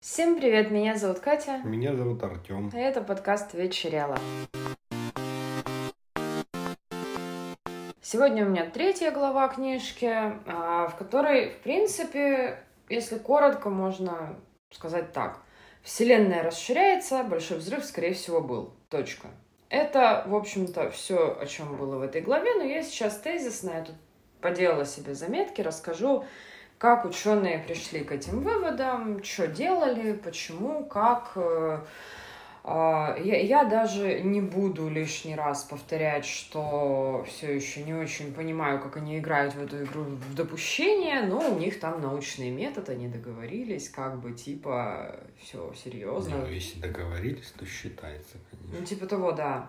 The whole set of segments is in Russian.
Всем привет, меня зовут Катя. Меня зовут Артем. А это подкаст Вечеряла. Сегодня у меня третья глава книжки, а, в которой, в принципе, если коротко, можно сказать так. Вселенная расширяется, большой взрыв, скорее всего, был. Точка. Это, в общем-то, все, о чем было в этой главе, но я сейчас тезисно, я тут поделала себе заметки, расскажу, как ученые пришли к этим выводам, что делали, почему, как. Э, а, я, я даже не буду лишний раз повторять, что все еще не очень понимаю, как они играют в эту игру в допущение, но у них там научный метод, они договорились, как бы типа все серьезно. Ну, если договорились, то считается, конечно. Ну, типа того, да.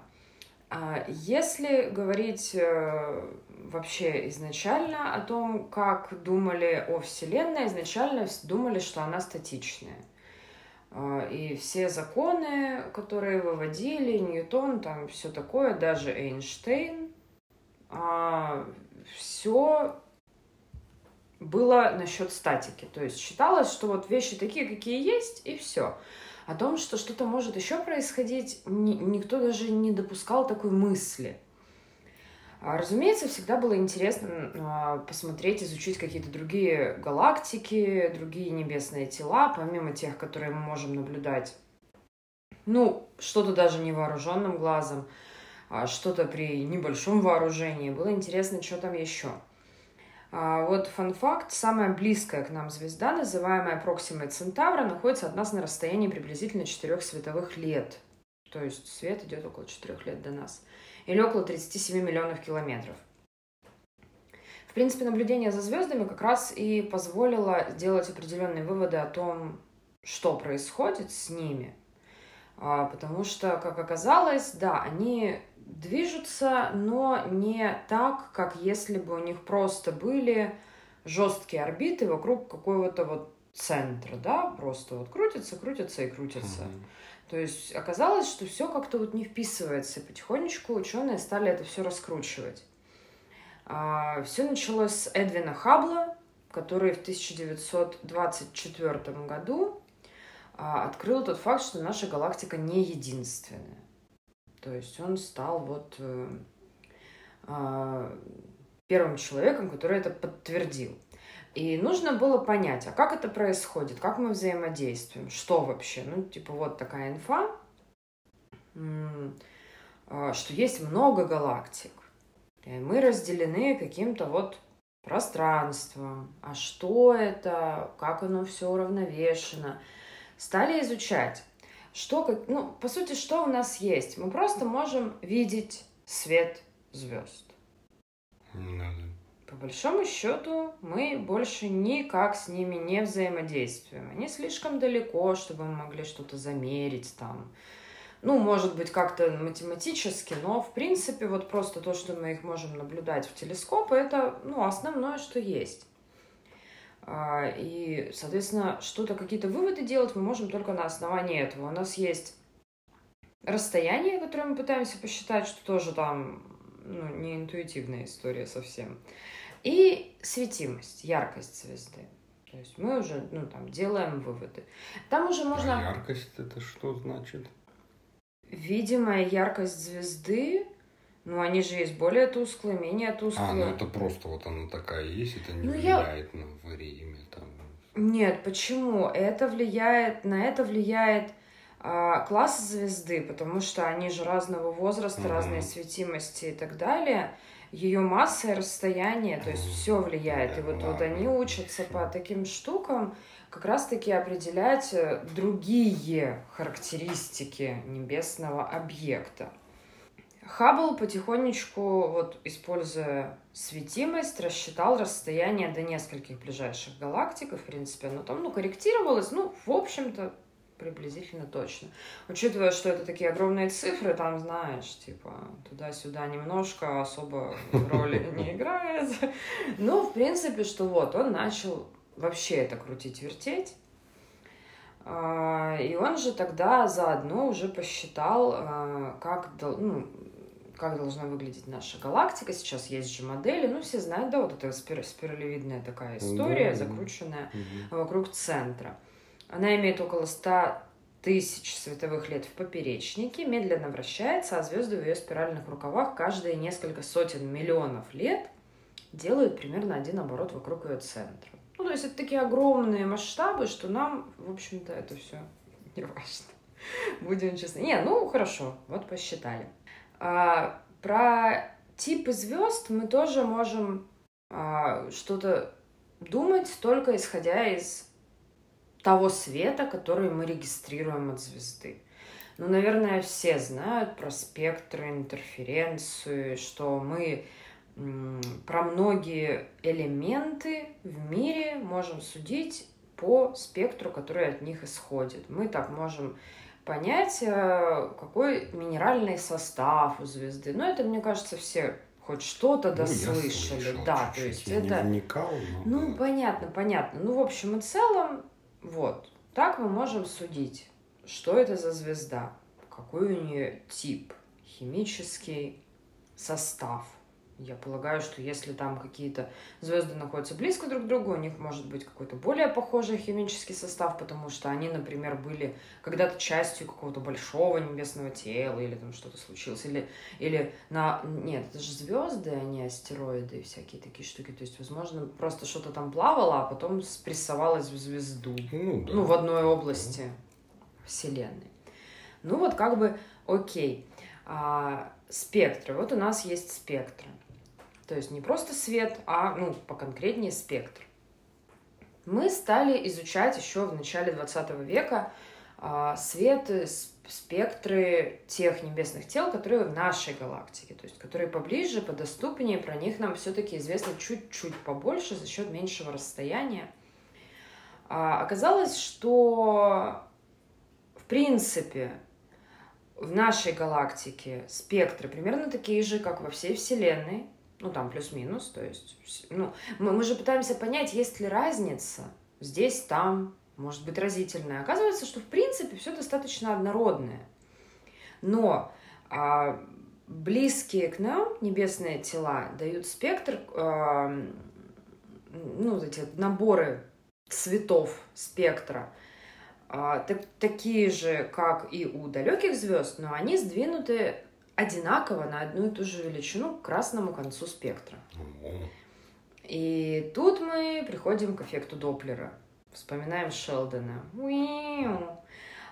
А если говорить э, вообще изначально о том, как думали о Вселенной, изначально думали, что она статичная. А, и все законы, которые выводили, Ньютон, там все такое, даже Эйнштейн, а, все было насчет статики. То есть считалось, что вот вещи такие, какие есть, и все. О том, что что-то может еще происходить, никто даже не допускал такой мысли. А, разумеется, всегда было интересно а, посмотреть, изучить какие-то другие галактики, другие небесные тела, помимо тех, которые мы можем наблюдать. Ну, что-то даже невооруженным глазом, а что-то при небольшом вооружении. Было интересно, что там еще. А, вот фан-факт, самая близкая к нам звезда, называемая Проксима Центавра, находится от нас на расстоянии приблизительно 4 световых лет. То есть свет идет около 4 лет до нас. Или около 37 миллионов километров. В принципе, наблюдение за звездами как раз и позволило сделать определенные выводы о том, что происходит с ними. А, потому что, как оказалось, да, они движутся, но не так, как если бы у них просто были жесткие орбиты вокруг какого-то вот центра, да, просто вот крутятся, крутятся и крутятся. Mm-hmm. То есть оказалось, что все как-то вот не вписывается. Потихонечку ученые стали это все раскручивать. А, все началось с Эдвина Хаббла, который в 1924 году а, открыл тот факт, что наша галактика не единственная. То есть он стал вот э, э, первым человеком, который это подтвердил. И нужно было понять, а как это происходит, как мы взаимодействуем, что вообще. Ну, типа, вот такая инфа, а, что есть много галактик. И мы разделены каким-то вот пространством. А что это, как оно все уравновешено. Стали изучать. Что, как, ну, по сути, что у нас есть? Мы просто можем видеть свет звезд. Надо. По большому счету, мы больше никак с ними не взаимодействуем. Они слишком далеко, чтобы мы могли что-то замерить там. Ну, может быть, как-то математически, но, в принципе, вот просто то, что мы их можем наблюдать в телескоп, это, ну, основное, что есть. А, и, соответственно, что-то, какие-то выводы делать мы можем только на основании этого. У нас есть расстояние, которое мы пытаемся посчитать, что тоже там ну, не интуитивная история совсем. И светимость, яркость звезды. То есть мы уже, ну, там, делаем выводы. Там уже можно... А яркость это что значит? Видимая яркость звезды ну, они же есть более тусклые, менее тусклые. А, ну это просто вот она такая есть, это не ну, влияет я... на время там. Нет, почему? Это влияет, на это влияет а, класс звезды, потому что они же разного возраста, угу. разной светимости и так далее. Ее масса и расстояние, то есть все влияет. И вот, ладно, вот они учатся по таким штукам как раз-таки определять э, другие характеристики небесного объекта. Хаббл потихонечку, вот, используя светимость, рассчитал расстояние до нескольких ближайших галактик, и, в принципе, оно там, ну, корректировалось, ну, в общем-то, приблизительно точно. Учитывая, что это такие огромные цифры, там, знаешь, типа, туда-сюда немножко особо роли не играет. Ну, в принципе, что вот, он начал вообще это крутить-вертеть. А, и он же тогда заодно уже посчитал, а, как, ну, как должна выглядеть наша галактика. Сейчас есть же модели, ну, все знают, да, вот эта спир спиралевидная такая история, да, закрученная угу. вокруг центра. Она имеет около 100 тысяч световых лет в поперечнике, медленно вращается, а звезды в ее спиральных рукавах каждые несколько сотен миллионов лет делают примерно один оборот вокруг ее центра. Ну, то есть это такие огромные масштабы, что нам, в общем-то, это все не важно. Будем честны. Не, ну хорошо, вот посчитали. А, про типы звезд мы тоже можем а, что-то думать только исходя из того света, который мы регистрируем от звезды. Ну, наверное, все знают про спектры, интерференцию, что мы про многие элементы в мире можем судить по спектру, который от них исходит. Мы так можем понять, э, какой минеральный состав у звезды. Но это, мне кажется, все хоть что-то ну, дослышали. Слышал, да, то есть я это. Не вникал, но... Ну, понятно, понятно. Ну, в общем и целом, вот. Так мы можем судить, что это за звезда, какой у нее тип, химический состав – я полагаю, что если там какие-то звезды находятся близко друг к другу, у них может быть какой-то более похожий химический состав, потому что они, например, были когда-то частью какого-то большого небесного тела, или там что-то случилось, или, или на... Нет, это же звезды, а не астероиды и всякие такие штуки. То есть, возможно, просто что-то там плавало, а потом спрессовалось в звезду. Ну, да. ну в одной области да. Вселенной. Ну вот как бы окей. А, спектры. Вот у нас есть спектры. То есть не просто свет, а, ну, поконкретнее спектр. Мы стали изучать еще в начале 20 века а, свет, спектры тех небесных тел, которые в нашей галактике, то есть которые поближе, подоступнее, про них нам все-таки известно чуть-чуть побольше за счет меньшего расстояния. А, оказалось, что в принципе в нашей галактике спектры примерно такие же, как во всей Вселенной, ну, там плюс-минус, то есть, ну, мы, мы же пытаемся понять, есть ли разница здесь, там, может быть разительная. Оказывается, что в принципе все достаточно однородное. Но а, близкие к нам небесные тела дают спектр, а, ну, эти наборы цветов спектра, а, так, такие же, как и у далеких звезд, но они сдвинуты одинаково на одну и ту же величину к красному концу спектра. И тут мы приходим к эффекту Доплера. Вспоминаем Шелдона.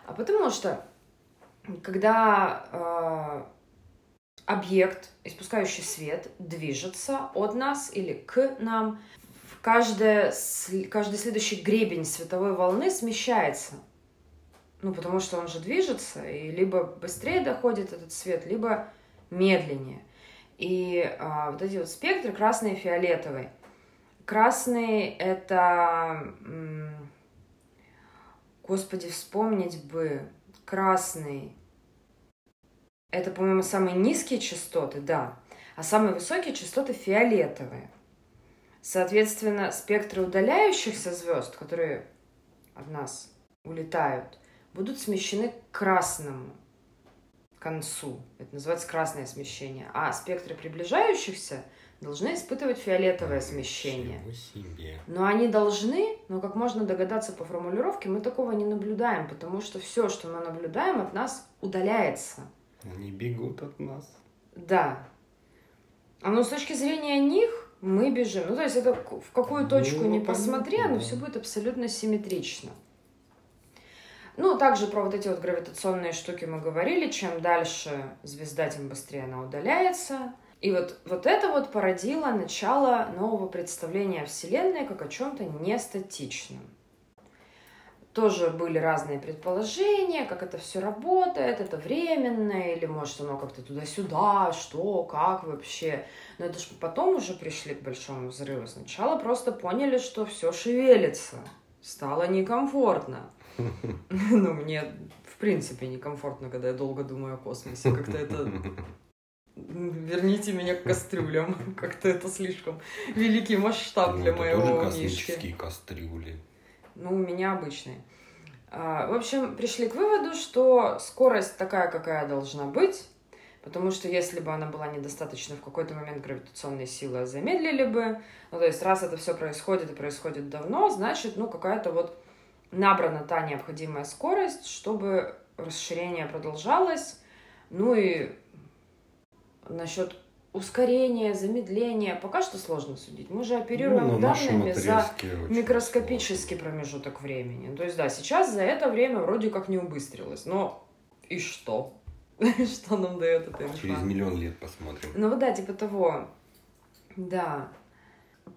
А потому что, когда э, объект, испускающий свет, движется от нас или к нам, каждая, каждый следующий гребень световой волны смещается ну, потому что он же движется, и либо быстрее доходит этот свет, либо медленнее. И а, вот эти вот спектры красный и фиолетовый. Красный это... Господи, вспомнить бы. Красный. Это, по-моему, самые низкие частоты, да. А самые высокие частоты фиолетовые. Соответственно, спектры удаляющихся звезд, которые от нас улетают, будут смещены к красному концу. Это называется красное смещение. А спектры приближающихся должны испытывать фиолетовое смещение. Себе. Но они должны, но как можно догадаться по формулировке, мы такого не наблюдаем, потому что все, что мы наблюдаем, от нас удаляется. Они бегут от нас. Да. А ну с точки зрения них мы бежим. Ну, то есть это в какую точку ну, не посмотри, оно все будет абсолютно симметрично. Ну, также про вот эти вот гравитационные штуки мы говорили. Чем дальше звезда, тем быстрее она удаляется. И вот, вот это вот породило начало нового представления о Вселенной как о чем-то нестатичном. Тоже были разные предположения, как это все работает, это временно, или может оно как-то туда-сюда, что, как вообще. Но это же потом уже пришли к большому взрыву. Сначала просто поняли, что все шевелится, стало некомфортно. Ну, мне в принципе некомфортно, когда я долго думаю о космосе. Как-то это... Верните меня к кастрюлям. Как-то это слишком великий масштаб ну, для моего тоже космические кастрюли. Ну, у меня обычные. А, в общем, пришли к выводу, что скорость такая, какая должна быть, потому что если бы она была недостаточно в какой-то момент гравитационные силы замедлили бы. Ну, то есть, раз это все происходит и происходит давно, значит, ну, какая-то вот набрана та необходимая скорость, чтобы расширение продолжалось. Ну и насчет ускорения, замедления, пока что сложно судить. Мы же оперируем ну, данными за микроскопический сложно. промежуток времени. То есть, да, сейчас за это время вроде как не убыстрилось, но и что? что нам дает это инфа? Через миллион лет посмотрим. Ну вот да, типа того. Да.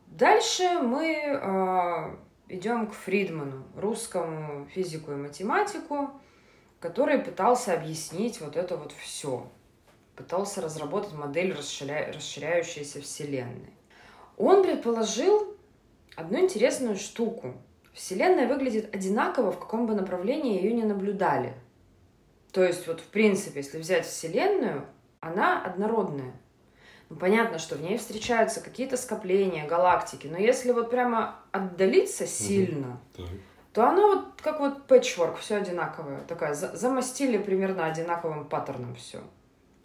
Дальше мы э, идем к Фридману, русскому физику и математику, который пытался объяснить вот это вот все пытался разработать модель расширя... расширяющейся Вселенной. Он предположил одну интересную штуку. Вселенная выглядит одинаково, в каком бы направлении ее не наблюдали. То есть, вот в принципе, если взять Вселенную, она однородная. Ну, понятно, что в ней встречаются какие-то скопления, галактики, но если вот прямо отдалиться сильно, угу. то оно вот как вот пэтчворк, все одинаковое. Такая, замостили примерно одинаковым паттерном все.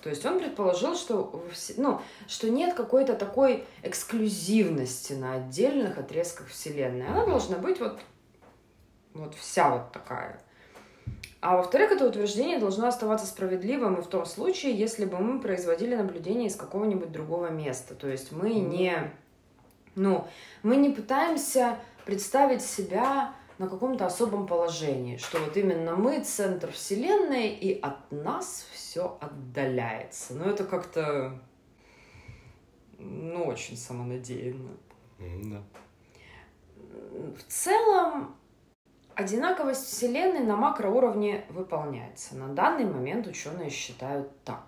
То есть он предположил, что, ну, что нет какой-то такой эксклюзивности на отдельных отрезках Вселенной. Она должна быть вот, вот вся вот такая. А во-вторых, это утверждение должно оставаться справедливым и в том случае, если бы мы производили наблюдение из какого-нибудь другого места. То есть мы не, ну, мы не пытаемся представить себя на каком-то особом положении, что вот именно мы центр Вселенной, и от нас все отдаляется. Но это как-то, ну, очень самонадеянно. Да. В целом, одинаковость Вселенной на макроуровне выполняется. На данный момент ученые считают так.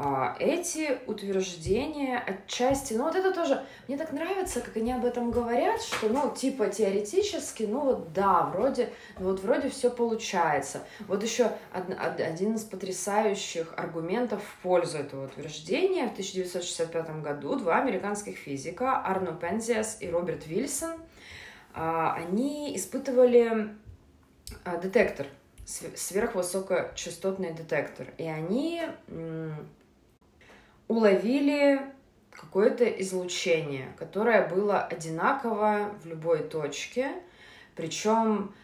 А, эти утверждения отчасти, ну вот это тоже, мне так нравится, как они об этом говорят, что, ну, типа теоретически, ну вот да, вроде, вот вроде все получается. Вот еще один из потрясающих аргументов в пользу этого утверждения. В 1965 году два американских физика, Арно Пензиас и Роберт Вильсон, они испытывали а, детектор, сверхвысокочастотный детектор. И они уловили какое-то излучение, которое было одинаково в любой точке, причем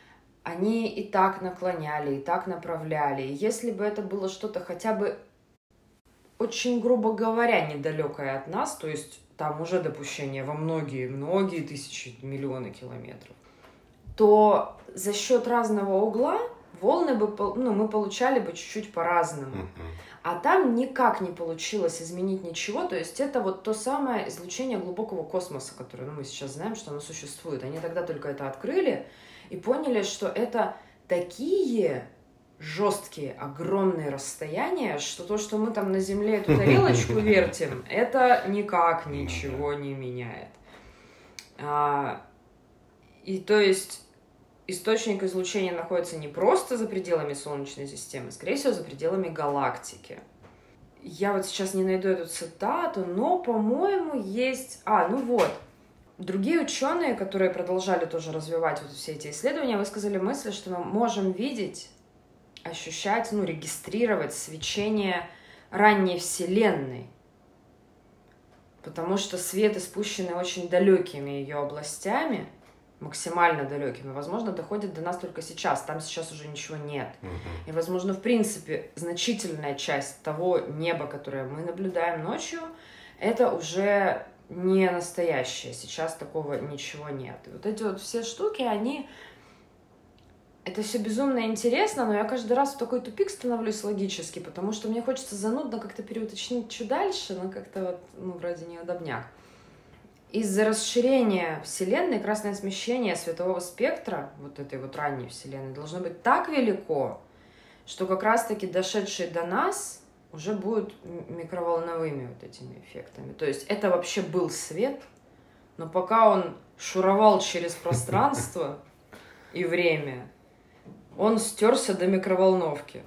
они и так наклоняли, и так направляли. Если бы это было что-то хотя бы очень, грубо говоря, недалекое от нас, то есть там уже допущение во многие-многие тысячи, миллионы километров, то за счет разного угла волны бы, ну, мы получали бы чуть-чуть по-разному. А там никак не получилось изменить ничего, то есть это вот то самое излучение глубокого космоса, которое ну, мы сейчас знаем, что оно существует. Они тогда только это открыли и поняли, что это такие жесткие, огромные расстояния, что то, что мы там на Земле эту тарелочку вертим, это никак ничего не меняет. А, и то есть источник излучения находится не просто за пределами Солнечной системы, скорее всего, за пределами галактики. Я вот сейчас не найду эту цитату, но, по-моему, есть... А, ну вот. Другие ученые, которые продолжали тоже развивать вот все эти исследования, высказали мысль, что мы можем видеть, ощущать, ну, регистрировать свечение ранней Вселенной. Потому что свет, испущенный очень далекими ее областями, максимально далекими, возможно, доходит до нас только сейчас. Там сейчас уже ничего нет. И, возможно, в принципе, значительная часть того неба, которое мы наблюдаем ночью, это уже не настоящее. Сейчас такого ничего нет. И вот эти вот все штуки, они... Это все безумно интересно, но я каждый раз в такой тупик становлюсь логически, потому что мне хочется занудно как-то переуточнить чуть дальше, но как-то вот, ну, вроде неудобняк. Из-за расширения Вселенной красное смещение светового спектра, вот этой вот ранней Вселенной, должно быть так велико, что как раз-таки дошедшие до нас уже будут микроволновыми вот этими эффектами. То есть это вообще был свет, но пока он шуровал через пространство и время, он стерся до микроволновки.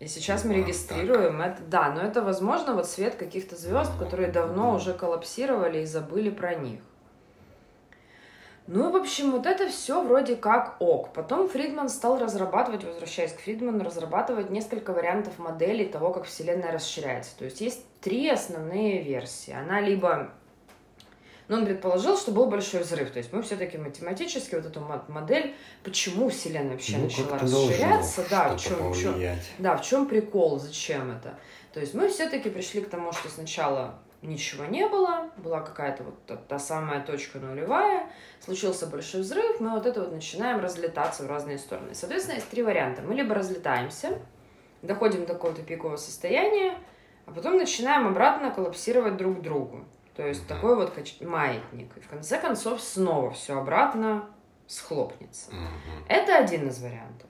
И сейчас мы регистрируем это. Да, но это возможно вот свет каких-то звезд, которые давно уже коллапсировали и забыли про них. Ну, в общем, вот это все вроде как ок. Потом Фридман стал разрабатывать, возвращаясь к Фридману, разрабатывать несколько вариантов моделей того, как Вселенная расширяется. То есть есть три основные версии. Она либо Но он предположил, что был большой взрыв. То есть мы все-таки математически вот эту модель, почему Вселенная вообще ну, начала расширяться, да, в чем, в чем, да, в чем прикол, зачем это. То есть мы все-таки пришли к тому, что сначала ничего не было, была какая-то вот та, та самая точка нулевая, случился большой взрыв, мы вот это вот начинаем разлетаться в разные стороны. Соответственно, есть три варианта. Мы либо разлетаемся, доходим до какого-то пикового состояния, а потом начинаем обратно коллапсировать друг к другу. То есть такой вот маятник. И в конце концов снова все обратно схлопнется. Это один из вариантов.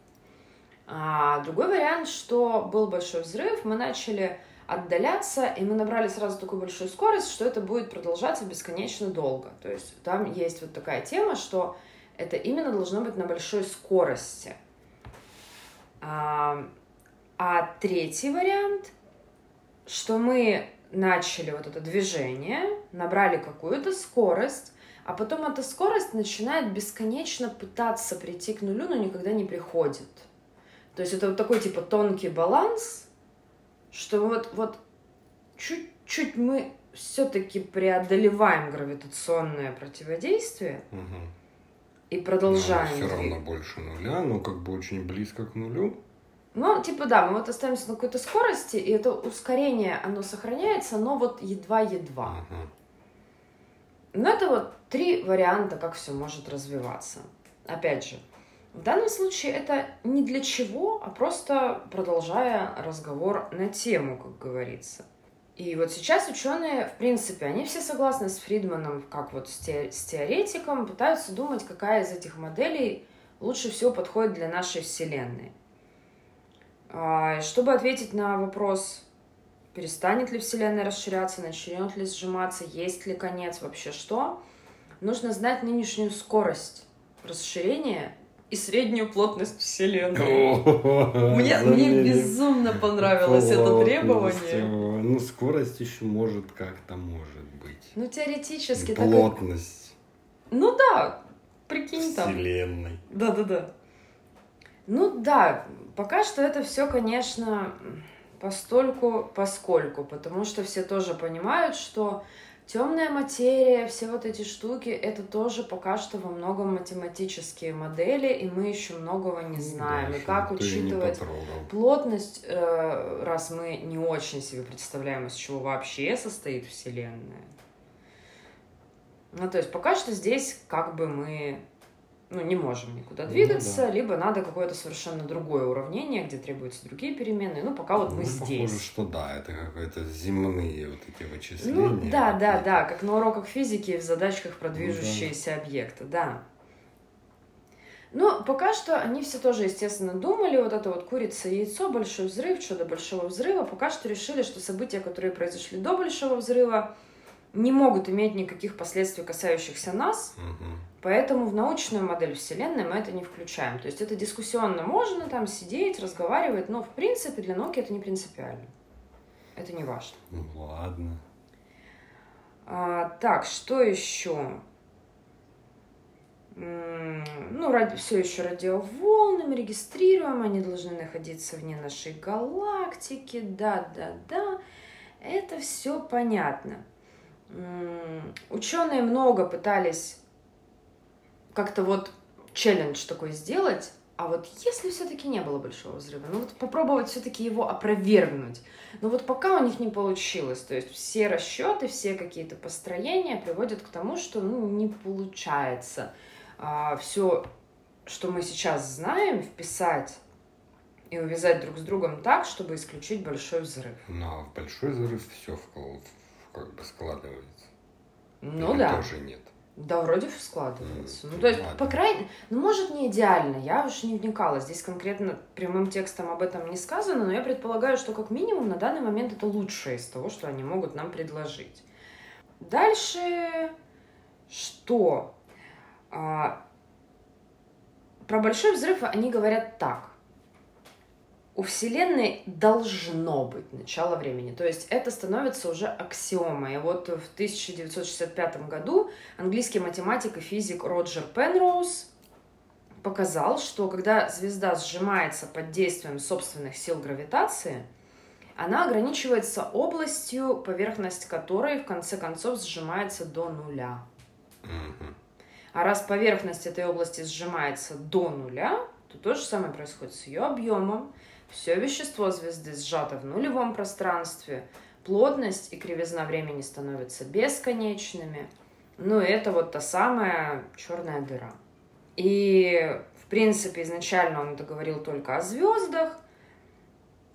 А другой вариант, что был большой взрыв, мы начали отдаляться, и мы набрали сразу такую большую скорость, что это будет продолжаться бесконечно долго. То есть там есть вот такая тема, что это именно должно быть на большой скорости. А, а третий вариант, что мы начали вот это движение, набрали какую-то скорость, а потом эта скорость начинает бесконечно пытаться прийти к нулю, но никогда не приходит. То есть это вот такой типа тонкий баланс, что вот, вот чуть-чуть мы все-таки преодолеваем гравитационное противодействие угу. и продолжаем. Но все равно больше нуля, но как бы очень близко к нулю. Ну, типа, да, мы вот остаемся на какой-то скорости, и это ускорение, оно сохраняется, но вот едва-едва. Угу. Ну, это вот три варианта, как все может развиваться. Опять же, в данном случае это не для чего, а просто продолжая разговор на тему, как говорится. И вот сейчас ученые, в принципе, они все согласны с Фридманом, как вот с, те, с теоретиком, пытаются думать, какая из этих моделей лучше всего подходит для нашей Вселенной. А, чтобы ответить на вопрос, перестанет ли Вселенная расширяться, начнет ли сжиматься, есть ли конец, вообще что, нужно знать нынешнюю скорость расширения и среднюю плотность Вселенной. Мне, мне безумно понравилось это требование. Ну, скорость еще может как-то может быть. Ну, теоретически. Плотность. Ну да, прикинь там. Вселенной. Да-да-да. Ну да, пока что это все, конечно, постольку, поскольку, потому что все тоже понимают, что Темная материя, все вот эти штуки, это тоже пока что во многом математические модели, и мы еще многого не знаем. Да, и как учитывать плотность, э, раз мы не очень себе представляем, из чего вообще состоит Вселенная. Ну, то есть пока что здесь как бы мы ну, не можем никуда двигаться, ну, да. либо надо какое-то совершенно другое уравнение, где требуются другие переменные. Ну, пока вот ну, мы здесь. Похоже, что да, это какие-то земные вот эти вычисления. Ну, да, да, да, как на уроках физики в задачках про движущиеся ну, да. объекты, да. Но пока что они все тоже, естественно, думали, вот это вот курица и яйцо, большой взрыв, что до большого взрыва, пока что решили, что события, которые произошли до большого взрыва, не могут иметь никаких последствий, касающихся нас, угу. Поэтому в научную модель Вселенной мы это не включаем. То есть это дискуссионно можно там сидеть, разговаривать, но в принципе для науки это не принципиально. Это не важно. Ну ладно. А, так, что еще? Ну, ради, все еще радиоволны мы регистрируем, они должны находиться вне нашей галактики, да, да, да, это все понятно ученые много пытались как-то вот челлендж такой сделать, а вот если все-таки не было большого взрыва, ну вот попробовать все-таки его опровергнуть. Но вот пока у них не получилось, то есть все расчеты, все какие-то построения приводят к тому, что ну, не получается а, все, что мы сейчас знаем, вписать и увязать друг с другом так, чтобы исключить большой взрыв. Ну, а в большой взрыв все как бы складывается. Ну Или да. тоже нет. Да, вроде складывается. Mm, ну, то есть, ладно. по крайней ну, может, не идеально, я уж не вникала. Здесь конкретно прямым текстом об этом не сказано, но я предполагаю, что как минимум на данный момент это лучшее из того, что они могут нам предложить. Дальше что? А, про большой взрыв они говорят так у Вселенной должно быть начало времени. То есть это становится уже аксиомой. И вот в 1965 году английский математик и физик Роджер Пенроуз показал, что когда звезда сжимается под действием собственных сил гравитации, она ограничивается областью, поверхность которой в конце концов сжимается до нуля. А раз поверхность этой области сжимается до нуля, то то же самое происходит с ее объемом. Все вещество звезды сжато в нулевом пространстве, плотность и кривизна времени становятся бесконечными. Ну, это вот та самая черная дыра. И, в принципе, изначально он это говорил только о звездах,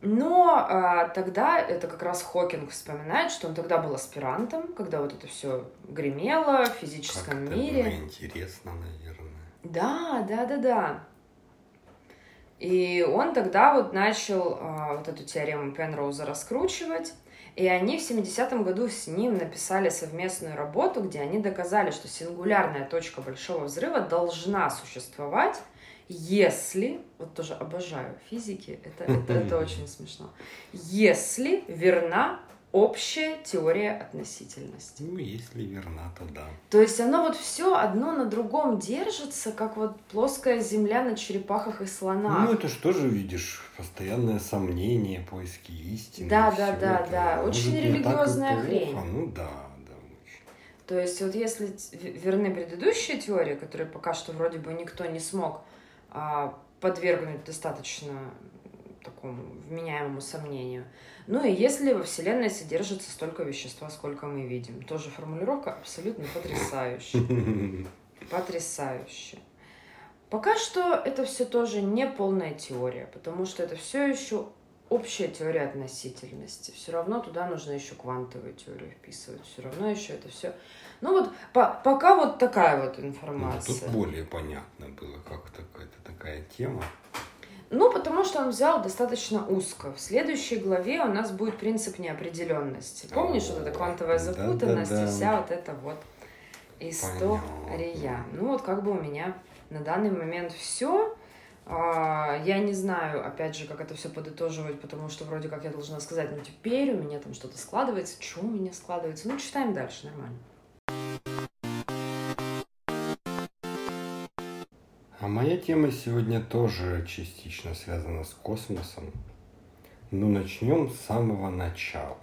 но а, тогда это как раз Хокинг вспоминает, что он тогда был аспирантом, когда вот это все гремело в физическом как мире. Было интересно, наверное. Да, да, да, да. И он тогда вот начал а, вот эту теорему Пенроуза раскручивать. И они в 70-м году с ним написали совместную работу, где они доказали, что сингулярная точка большого взрыва должна существовать, если, вот тоже обожаю физики, это, это, это очень смешно, если верна общая теория относительности. Ну, если верна, то да. То есть оно вот все одно на другом держится, как вот плоская земля на черепахах и слонах. Ну, это же видишь? Постоянное сомнение, поиски истины. Да, да, да, да. Очень религиозная хрень. Ну да, да. То есть вот если верны предыдущие теории, которые пока что вроде бы никто не смог а, подвергнуть достаточно такому вменяемому сомнению, ну и если во Вселенной содержится столько вещества, сколько мы видим. Тоже формулировка абсолютно потрясающая. Потрясающе. Пока что это все тоже не полная теория, потому что это все еще общая теория относительности. Все равно туда нужно еще квантовую теорию вписывать. Все равно еще это все. Ну вот по пока вот такая вот информация. Ну, тут более понятно было, как такая, такая тема. Ну, потому что он взял достаточно узко. В следующей главе у нас будет принцип неопределенности. Помнишь, вот эта квантовая запутанность да, да, да. и вся вот эта вот история. Понятно. Ну, вот как бы у меня на данный момент все. А, я не знаю, опять же, как это все подытоживать, потому что вроде как я должна сказать, ну теперь у меня там что-то складывается. Что у меня складывается? Ну, читаем дальше, нормально. Моя тема сегодня тоже частично связана с космосом. Но начнем с самого начала.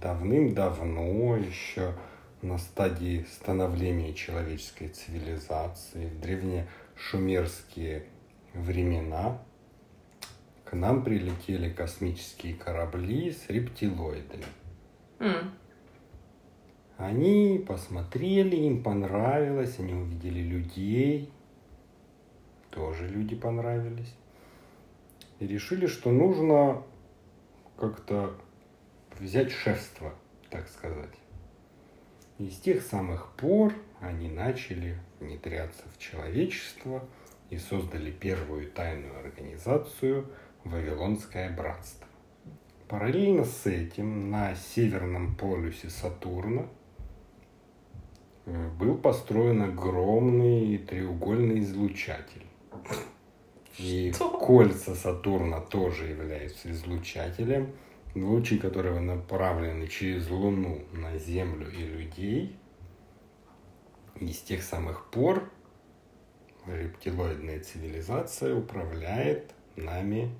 Давным-давно, еще на стадии становления человеческой цивилизации, в древнешумерские времена, к нам прилетели космические корабли с рептилоидами. Mm. Они посмотрели, им понравилось, они увидели людей, тоже люди понравились. И решили, что нужно как-то взять шефство, так сказать. И с тех самых пор они начали внедряться в человечество и создали первую тайную организацию Вавилонское братство. Параллельно с этим на северном полюсе Сатурна э, был построен огромный треугольный излучатель. И Что? кольца Сатурна тоже являются излучателем, лучи которого направлены через Луну на Землю и людей. И с тех самых пор рептилоидная цивилизация управляет нами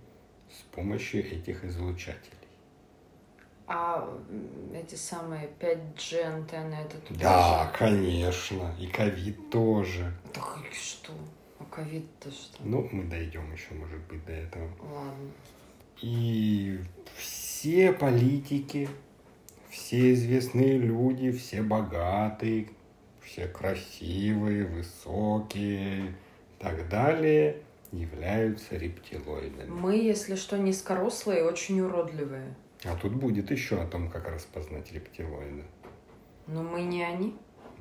с помощью этих излучателей. А эти самые 5G антенны это туда Да, же? конечно. И ковид тоже. Так что? А ковид-то что? Ну, мы дойдем еще, может быть, до этого. Ладно. И все политики, все известные люди, все богатые, все красивые, высокие и так далее являются рептилоидами. Мы, если что, низкорослые очень уродливые. А тут будет еще о том, как распознать рептилоида. Но мы не они.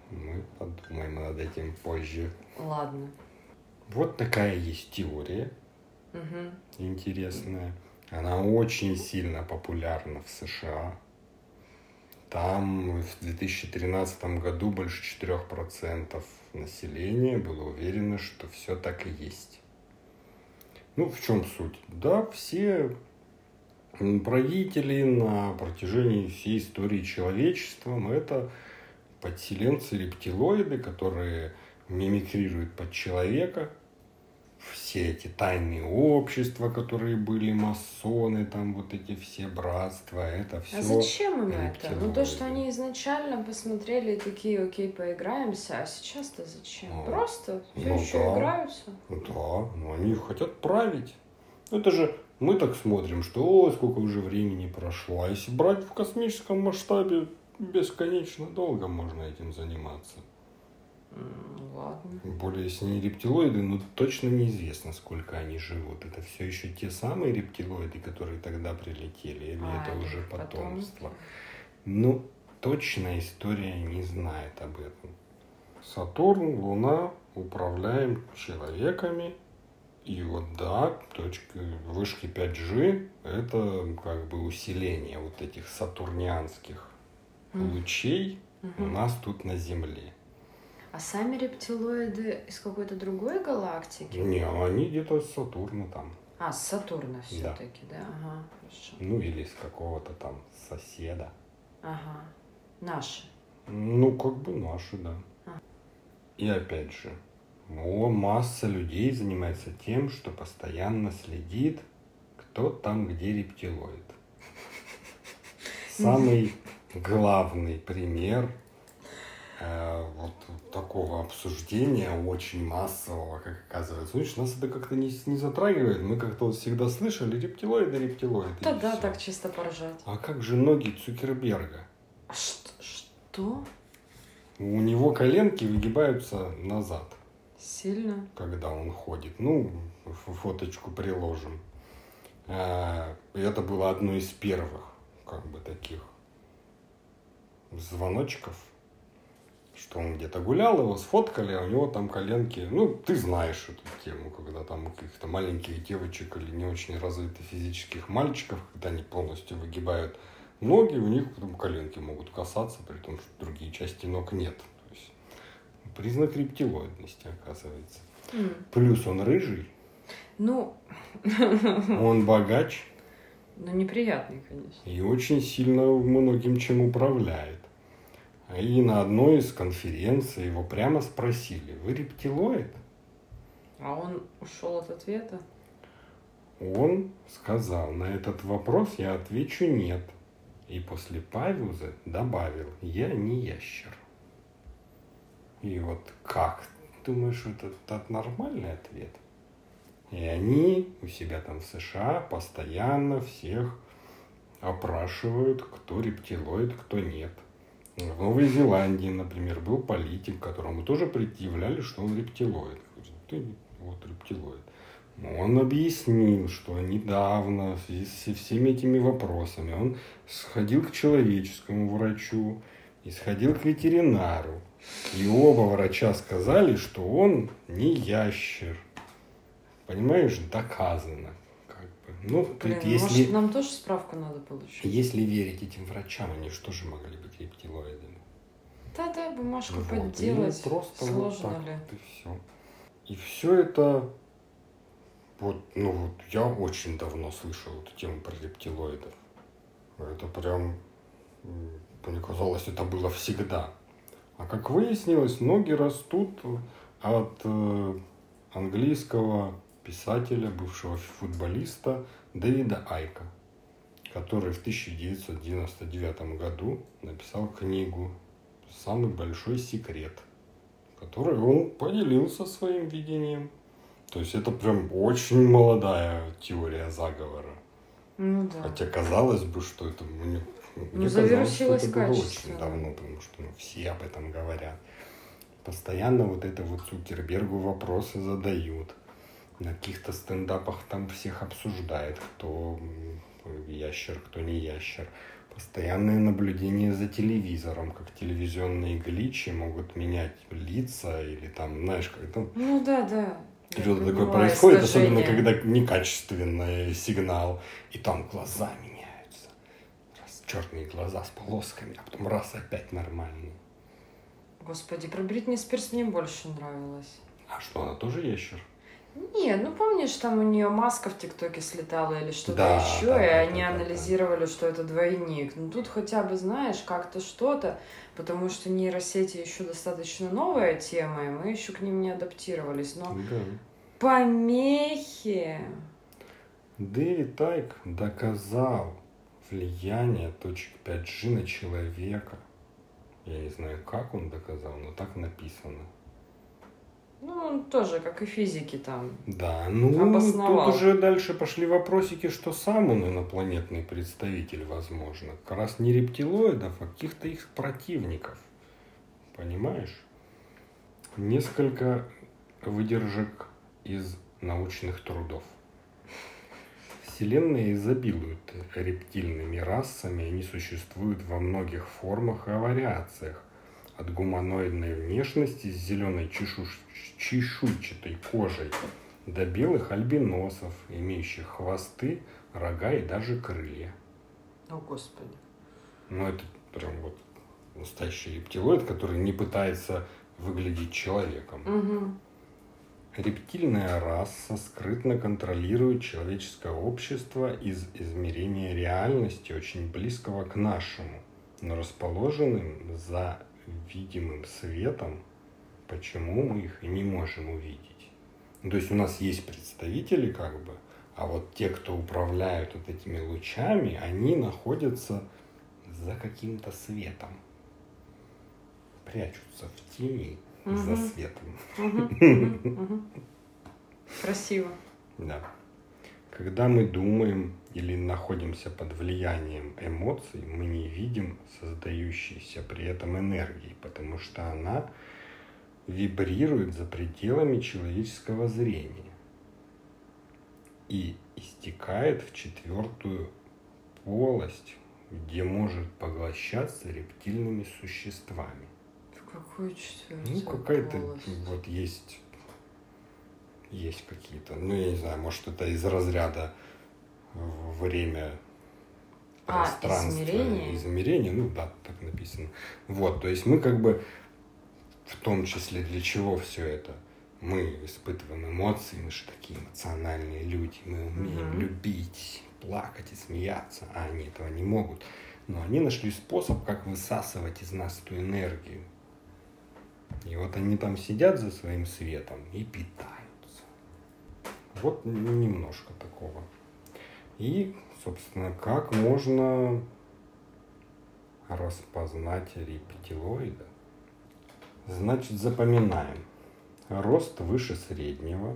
Мы подумаем над этим позже. Ладно. Вот такая есть теория угу. интересная. Она очень сильно популярна в США. Там в 2013 году больше 4% населения было уверено, что все так и есть. Ну, в чем суть? Да, все правители на протяжении всей истории человечества, это подселенцы рептилоиды, которые мимикрируют под человека, все эти тайные общества, которые были масоны, там вот эти все братства, это все. А зачем им это? Ну то, что они изначально посмотрели такие, окей, поиграемся, а сейчас-то зачем? Ну, Просто все ну, еще да. играются. Да, но они хотят править. Это же мы так смотрим, что о, сколько уже времени прошло. А если брать в космическом масштабе, бесконечно долго можно этим заниматься. Ладно. Более, если не рептилоиды, ну точно неизвестно, сколько они живут. Это все еще те самые рептилоиды, которые тогда прилетели, или а, это уже потомство. Потомки. Ну, точно история не знает об этом. Сатурн, Луна управляем человеками. И вот да, точка вышки 5G это как бы усиление вот этих сатурнианских mm. лучей mm-hmm. у нас тут на Земле. А сами рептилоиды из какой-то другой галактики? Не, они где-то с Сатурна там. А, с Сатурна все-таки, да. да? Ага, хорошо. Ну, или с какого-то там соседа. Ага. Наши. Ну, как бы наши, да. А. И опять же, о, масса людей занимается тем, что постоянно следит, кто там где рептилоид. Самый главный пример – вот такого обсуждения очень массового, как оказывается. Видишь, нас это как-то не, не затрагивает. Мы как-то вот всегда слышали рептилоиды, рептилоиды. Да, да, все. так чисто поржать. А как же ноги Цукерберга? А что? что? У него коленки выгибаются назад. Сильно? Когда он ходит. Ну, фоточку приложим. Э, это было одно из первых, как бы, таких звоночков что он где-то гулял, его сфоткали, а у него там коленки, ну, ты знаешь эту тему, когда там каких-то маленьких девочек или не очень развитых физических мальчиков, когда они полностью выгибают ноги, у них там коленки могут касаться, при том, что другие части ног нет. То есть признак рептилоидности, оказывается. Mm. Плюс он рыжий. Ну. Он богач. Ну, неприятный, конечно. И очень сильно многим чем управляет. И на одной из конференций его прямо спросили, вы рептилоид? А он ушел от ответа? Он сказал, на этот вопрос я отвечу нет. И после паузы добавил, я не ящер. И вот как? Думаешь, это, это нормальный ответ? И они у себя там в США постоянно всех опрашивают, кто рептилоид, кто нет. В Новой Зеландии, например, был политик, которому тоже предъявляли, что он рептилоид. Ты вот рептилоид. Он объяснил, что недавно в связи со всеми этими вопросами он сходил к человеческому врачу и сходил к ветеринару. И оба врача сказали, что он не ящер. Понимаешь, доказано. Ну, Блин, тут, если... Может, нам тоже справку надо получить? Если верить этим врачам, они что же могли быть рептилоидами? Да-да, бумажку вот. подделать. Ну, просто Сложно вот так ли? Вот и все. И все это... Вот, ну вот, я очень давно слышал эту тему про рептилоидов. Это прям... Мне казалось, это было всегда. А как выяснилось, ноги растут от э, английского писателя, бывшего футболиста Дэвида Айка, который в 1999 году написал книгу «Самый большой секрет», которой он поделился своим видением. То есть это прям очень молодая теория заговора. Ну да. Хотя казалось бы, что это мне, ну, мне казалось, что это было очень давно, потому что ну, все об этом говорят. Постоянно вот это вот Цукербергу вопросы задают на каких-то стендапах там всех обсуждает, кто ящер, кто не ящер. Постоянное наблюдение за телевизором, как телевизионные гличи могут менять лица или там, знаешь, как там... Ну да, да. Что-то такое происходит, искажение. особенно когда некачественный сигнал, и там глаза меняются. Раз черные глаза с полосками, а потом раз опять нормальные. Господи, про Бритни Спирс мне больше нравилось. А что, она тоже ящер? Нет, ну помнишь, там у нее маска в ТикТоке слетала или что-то да, еще, да, и да, они да, анализировали, да. что это двойник. Ну тут хотя бы знаешь как-то что-то, потому что нейросети еще достаточно новая тема, и мы еще к ним не адаптировались. Но да. Помехи. Дэвид Тайк доказал влияние точек 5G на человека. Я не знаю, как он доказал, но так написано. Ну, он тоже, как и физики там. Да, ну Обосновал. тут уже дальше пошли вопросики, что сам он инопланетный представитель, возможно. Как раз не рептилоидов, а каких-то их противников. Понимаешь? Несколько выдержек из научных трудов. Вселенная изобилует рептильными расами, они существуют во многих формах и вариациях. От гуманоидной внешности с зеленой чешуш- чешуйчатой кожей до белых альбиносов, имеющих хвосты, рога и даже крылья. О, Господи. Ну, это прям вот настоящий рептилоид, который не пытается выглядеть человеком. Угу. Рептильная раса скрытно контролирует человеческое общество из измерения реальности, очень близкого к нашему, но расположенным за видимым светом, почему мы их и не можем увидеть. Ну, то есть у нас есть представители, как бы, а вот те, кто управляют вот этими лучами, они находятся за каким-то светом, прячутся в тени за Мгм. светом. Красиво. Да. Когда мы думаем или находимся под влиянием эмоций, мы не видим создающейся при этом энергии, потому что она вибрирует за пределами человеческого зрения и истекает в четвертую полость, где может поглощаться рептильными существами. В какую четвертую Ну, какая-то вот есть, есть какие-то, ну, я не знаю, может, это из разряда в- время, А, пространство, измерение? измерение, ну, да, так написано. Вот, то есть мы как бы, в том числе для чего все это? Мы испытываем эмоции, мы же такие эмоциональные люди, мы умеем Мгм. любить, плакать и смеяться, а они этого не могут. Но они нашли способ, как высасывать из нас эту энергию. И вот они там сидят за своим светом и питаются. Вот немножко такого. И, собственно, как можно распознать рептилоида? Значит, запоминаем. Рост выше среднего,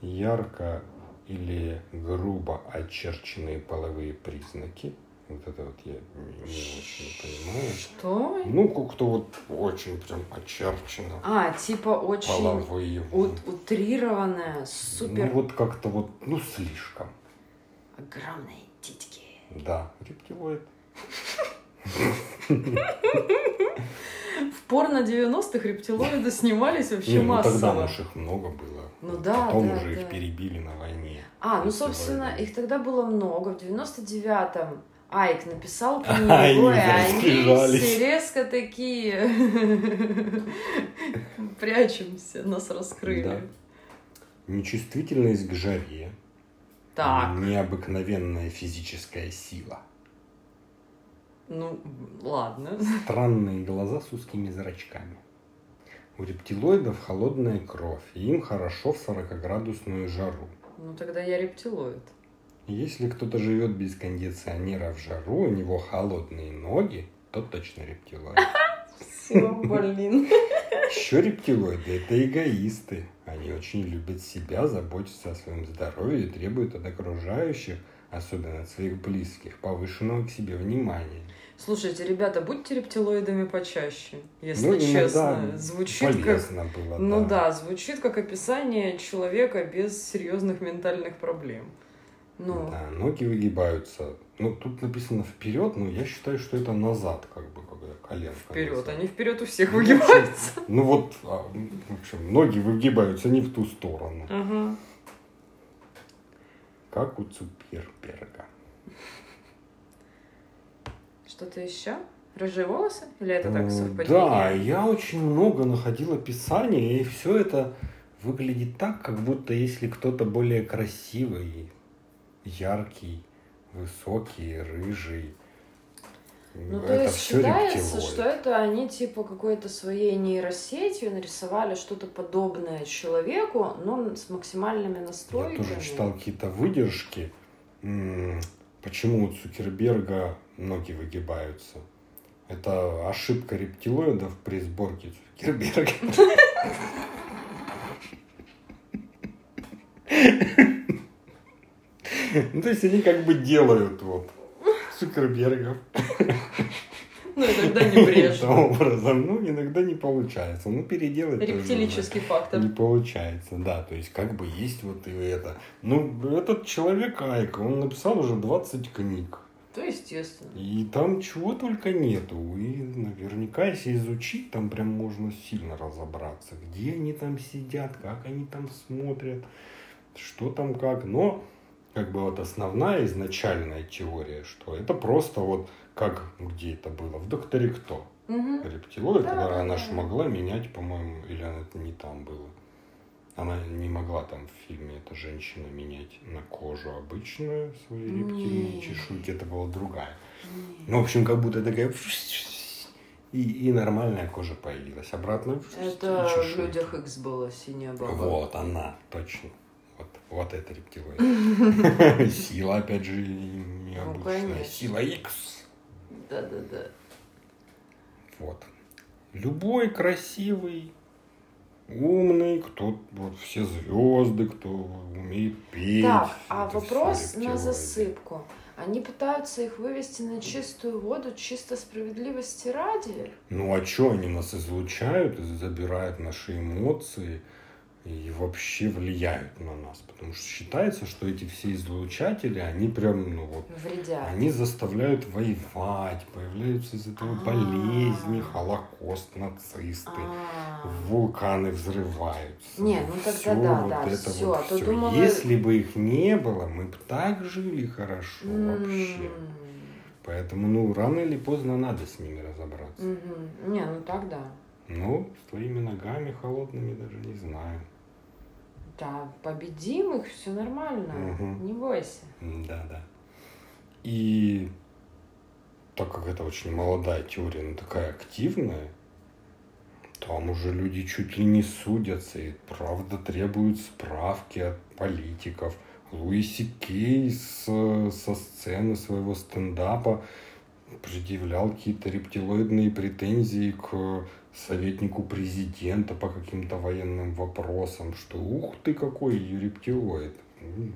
ярко или грубо очерченные половые признаки. Вот это вот я не, очень понимаю. Что? Ну, как-то вот очень прям очерчено. А, типа очень Половые. ут- утрированная, Ну, супер вот как-то вот, ну, слишком. огромные титьки. Да, рептилоид. В порно 90-х рептилоиды снимались вообще Не, ну тогда, массово. может, их много было. Ну да, Потом да, уже да. их перебили на войне. А, ну, собственно, их тогда было много. В 99-м Айк написал А, книгу, они и они все резко такие прячемся, нас раскрыли. Да. Нечувствительность к жаре. Так, Необыкновенная физическая сила. ну, ладно. Странные глаза с узкими зрачками. У рептилоидов холодная кровь, и им хорошо в 40-градусную жару. Ну, тогда я рептилоид. Если кто-то живет без кондиционера в жару, у него холодные ноги, то точно рептилоид. Все, блин. Еще рептилоиды – это эгоисты. Они очень любят себя, заботятся о своем здоровье и требуют от окружающих, особенно от своих близких, повышенного к себе внимания. Слушайте, ребята, будьте рептилоидами почаще, если Ну, честно. Звучит как... было, Ну да, звучит как описание человека без серьезных ментальных проблем. Ну, Да, ноги выгибаются. Ну, тут написано вперед, но я считаю, что это назад, как бы, когда коленка. вперед. назад. Они вперед у всех Ну, выгибаются. Ну вот, а, в общем, ноги выгибаются не в ту сторону, Ага. как у Цукерберга. Что-то еще? Рыжие волосы? Или это так совпадение? Да, я очень много находил описаний, и все это выглядит так, как будто если кто-то более красивый, яркий, высокий, рыжий, Ну, то это есть все считается, рептилоид. что это они типа какой-то своей нейросетью нарисовали что-то подобное человеку, но с максимальными Я настройками. тоже читал какие-то выдержки, почему у Цукерберга ноги выгибаются. Это ошибка рептилоидов при сборке Цукерберга. Ну, то есть они как бы делают вот Цукербергов. Ну, иногда не брешь. Таким образом, ну, иногда не получается. Ну, переделать тоже Рептилический фактор. не получается, да. То есть, как бы есть вот и это. Ну, этот человек Айка, он написал уже 20 книг. То естественно. И там чего только нету. И наверняка, если изучить, там прям можно сильно разобраться. Где они там сидят, как они там смотрят, что там как. Но, как бы вот основная изначальная теория, что это просто вот как где это было, в «Докторе Кто». Мгм. Рептилоид, Да, когда да, она да. ж могла менять, по-моему, или она это не там было. Она не могла там в фильме, эта женщина, менять на кожу обычную свои рептильные Не. чешуйки, это была другая. Ну, в общем, как будто такая... И, и нормальная кожа появилась. Обратно... Это в людях Икс было синяя баба. Вот она, точно. Вот, это рептилоид. Сила, опять же, необычная. Ну. Сила X. Да-да-да. Вот. Любой красивый, умный, кто вот все звезды, кто умеет петь. Так, а вопрос на засыпку. Они пытаются их вывести на чистую воду чисто справедливости ради? Ну а что они нас излучают, забирают наши эмоции и вообще влияют на нас? Потому что считается, что эти все излучатели, они прям, ну вот, Вредят. Они заставляют воевать, появляются из этого А. болезни, холокост, нацисты, А. вулканы взрываются. Не, ну тогда Всё да, вот да, это всё, вот а всё. думала- Если бы их не было, мы бы так жили хорошо вообще. Поэтому, ну, рано или поздно надо с ними разобраться. Мгм. Не, ну тогда. Ну, с твоими ногами холодными даже не знаю. Да, победим их, все нормально. Мгм. Не бойся. Да, да. И так как это очень молодая теория, но такая активная, там уже люди чуть ли не судятся и правда требуют справки от политиков. Луиси Кей с- со сцены своего стендапа предъявлял какие-то рептилоидные претензии к советнику президента по каким-то военным вопросам, что ух ты какой рептилоид. М,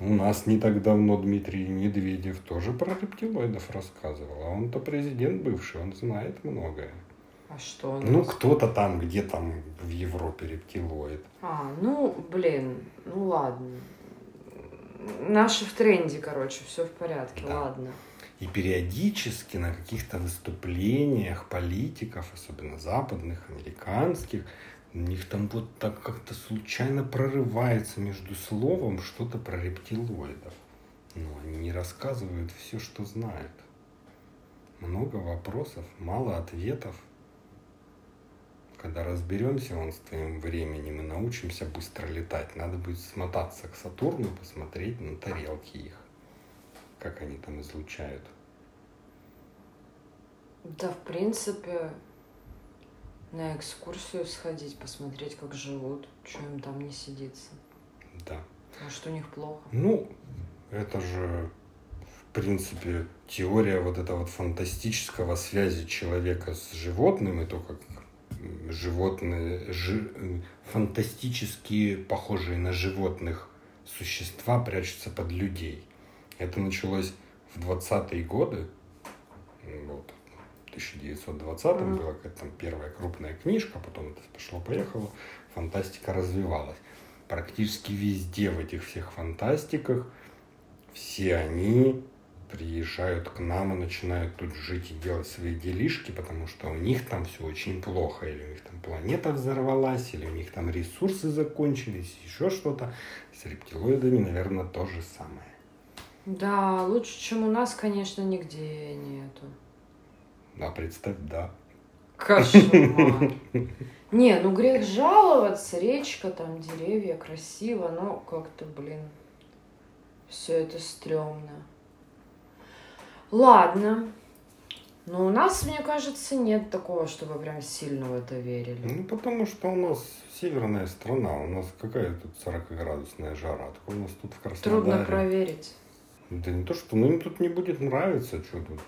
у нас не так давно Дмитрий Медведев тоже про рептилоидов рассказывал. А он-то президент бывший, он знает многое. А что у Ну, кто-то там, где там в Европе рептилоид. А, ну, блин, ну ладно. Наши в тренде, короче, все в порядке, Да. ладно. И периодически на каких-то выступлениях политиков, особенно западных, американских, у них там вот так как-то случайно прорывается между словом что-то про рептилоидов. Но они не рассказывают все, что знают. Много вопросов, мало ответов. Когда разберемся вон с твоим временем и научимся быстро летать, надо будет смотаться к Сатурну и посмотреть на тарелки их как они там излучают. Да, в принципе, на экскурсию сходить, посмотреть, как живут, что им там не сидится. Да. Может, у них плохо. Ну, это же, в принципе, теория вот этого вот фантастического связи человека с животным, и то, как животные, жи- фантастически похожие на животных существа прячутся под людей. Это началось в 20-е годы, 1920 mm-hmm. была какая-то там первая крупная книжка, потом это пошло-поехало, фантастика развивалась. Практически везде в этих всех фантастиках все они приезжают к нам и начинают тут жить и делать свои делишки, потому что у них там все очень плохо, или у них там планета взорвалась, или у них там ресурсы закончились, еще что-то. С рептилоидами, наверное, то же самое. Да, лучше, чем у нас, конечно, нигде нету. Да, представь, да. Кошмар. Не, ну грех жаловаться, речка, там деревья, красиво, но как-то, блин, все это стрёмно. Ладно, Ну, у нас, мне кажется, нет такого, чтобы прям сильно в это верили. Ну, потому что у нас северная страна, у нас какая тут 40-градусная жара, так у нас тут в Краснодаре. Трудно проверить. Да не то, что, ну им тут не будет нравиться, что тут.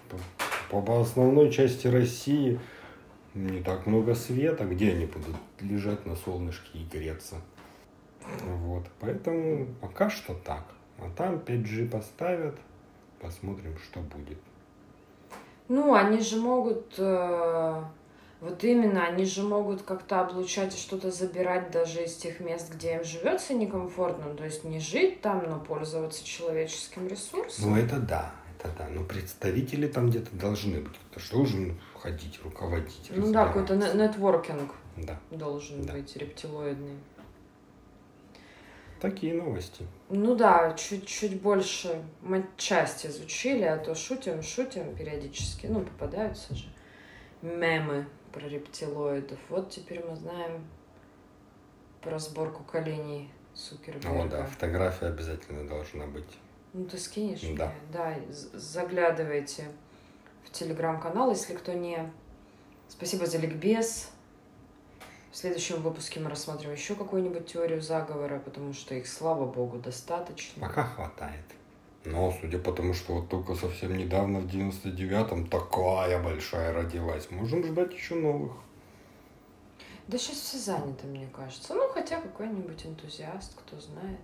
По, основной части России не так много света, где они будут лежать на солнышке и греться. Вот, поэтому пока что так. А там 5G поставят, посмотрим, что будет. Ну, они же могут, э, вот именно, они же могут как-то облучать и что-то забирать даже из тех мест, где им живется некомфортно. То есть не жить там, но пользоваться человеческим ресурсом. Ну, это да, это да. Но представители там где-то должны быть. Кто что должен ходить, руководить. Ну да, какой-то не- нетворкинг Да, должен Да. быть рептилоидный. такие новости. Ну да, чуть-чуть больше мы часть изучили, а то шутим, шутим периодически. Ну, попадаются же мемы про рептилоидов. Вот теперь мы знаем про сборку коленей Цукерберга. О, да, фотография обязательно должна быть. Ну, ты скинешь Да. мне? Да, заглядывайте в телеграм-канал, если кто не... Спасибо за ликбез. В следующем выпуске мы рассмотрим еще какую-нибудь теорию заговора, потому что их, слава богу, достаточно. Пока хватает. Но судя по тому, что вот только совсем недавно, в 99-м, такая большая родилась, можем ждать еще новых. Да сейчас все заняты, мне кажется. Ну, хотя какой-нибудь энтузиаст, кто знает.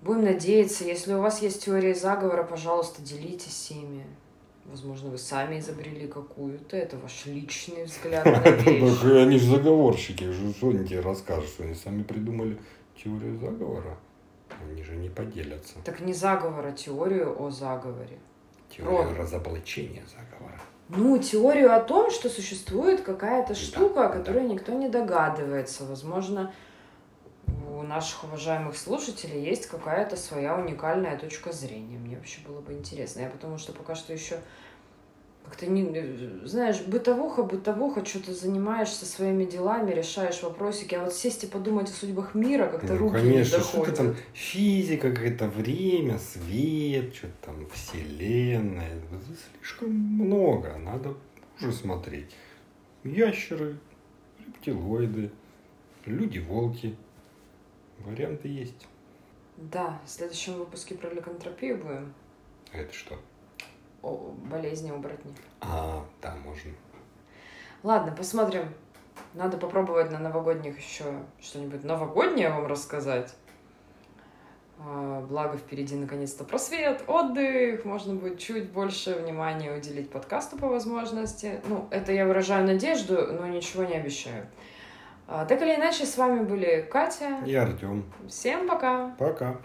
Будем надеяться, если у вас есть теория заговора, пожалуйста, делитесь ими. Возможно, вы сами изобрели какую-то. Это ваш личный взгляд на. Так они же заговорщики, что они тебе расскажут, что они сами придумали теорию заговора? Они же не поделятся. Так не заговор, а теорию о заговоре. Теорию разоблачения заговора. Ну, теорию о том, что существует какая-то штука, о которой никто не догадывается. Возможно, наших уважаемых слушателей есть какая-то своя уникальная точка зрения. Мне вообще было бы интересно. Я потому что пока что еще как-то не... Знаешь, бытовуха, бытовуха, что ты занимаешься своими делами, решаешь вопросики, а вот сесть и подумать о судьбах мира как-то Ну, руки конечно, не что доходят. то там физика, какое-то время, свет, что-то там вселенная. Слишком много, надо уже смотреть. Ящеры, рептилоиды, люди-волки. Варианты есть. Да, в следующем выпуске про ликантропию будем. А это что? О болезни оборотней. А, да, можно. Ладно, посмотрим. Надо попробовать на новогодних еще что-нибудь новогоднее вам рассказать. А, Благо впереди наконец-то просвет, отдых, можно будет чуть больше внимания уделить подкасту по возможности. Ну, это я выражаю надежду, но ничего не обещаю. А, Так или иначе, с вами были Катя. И Артем. Всем пока! Пока.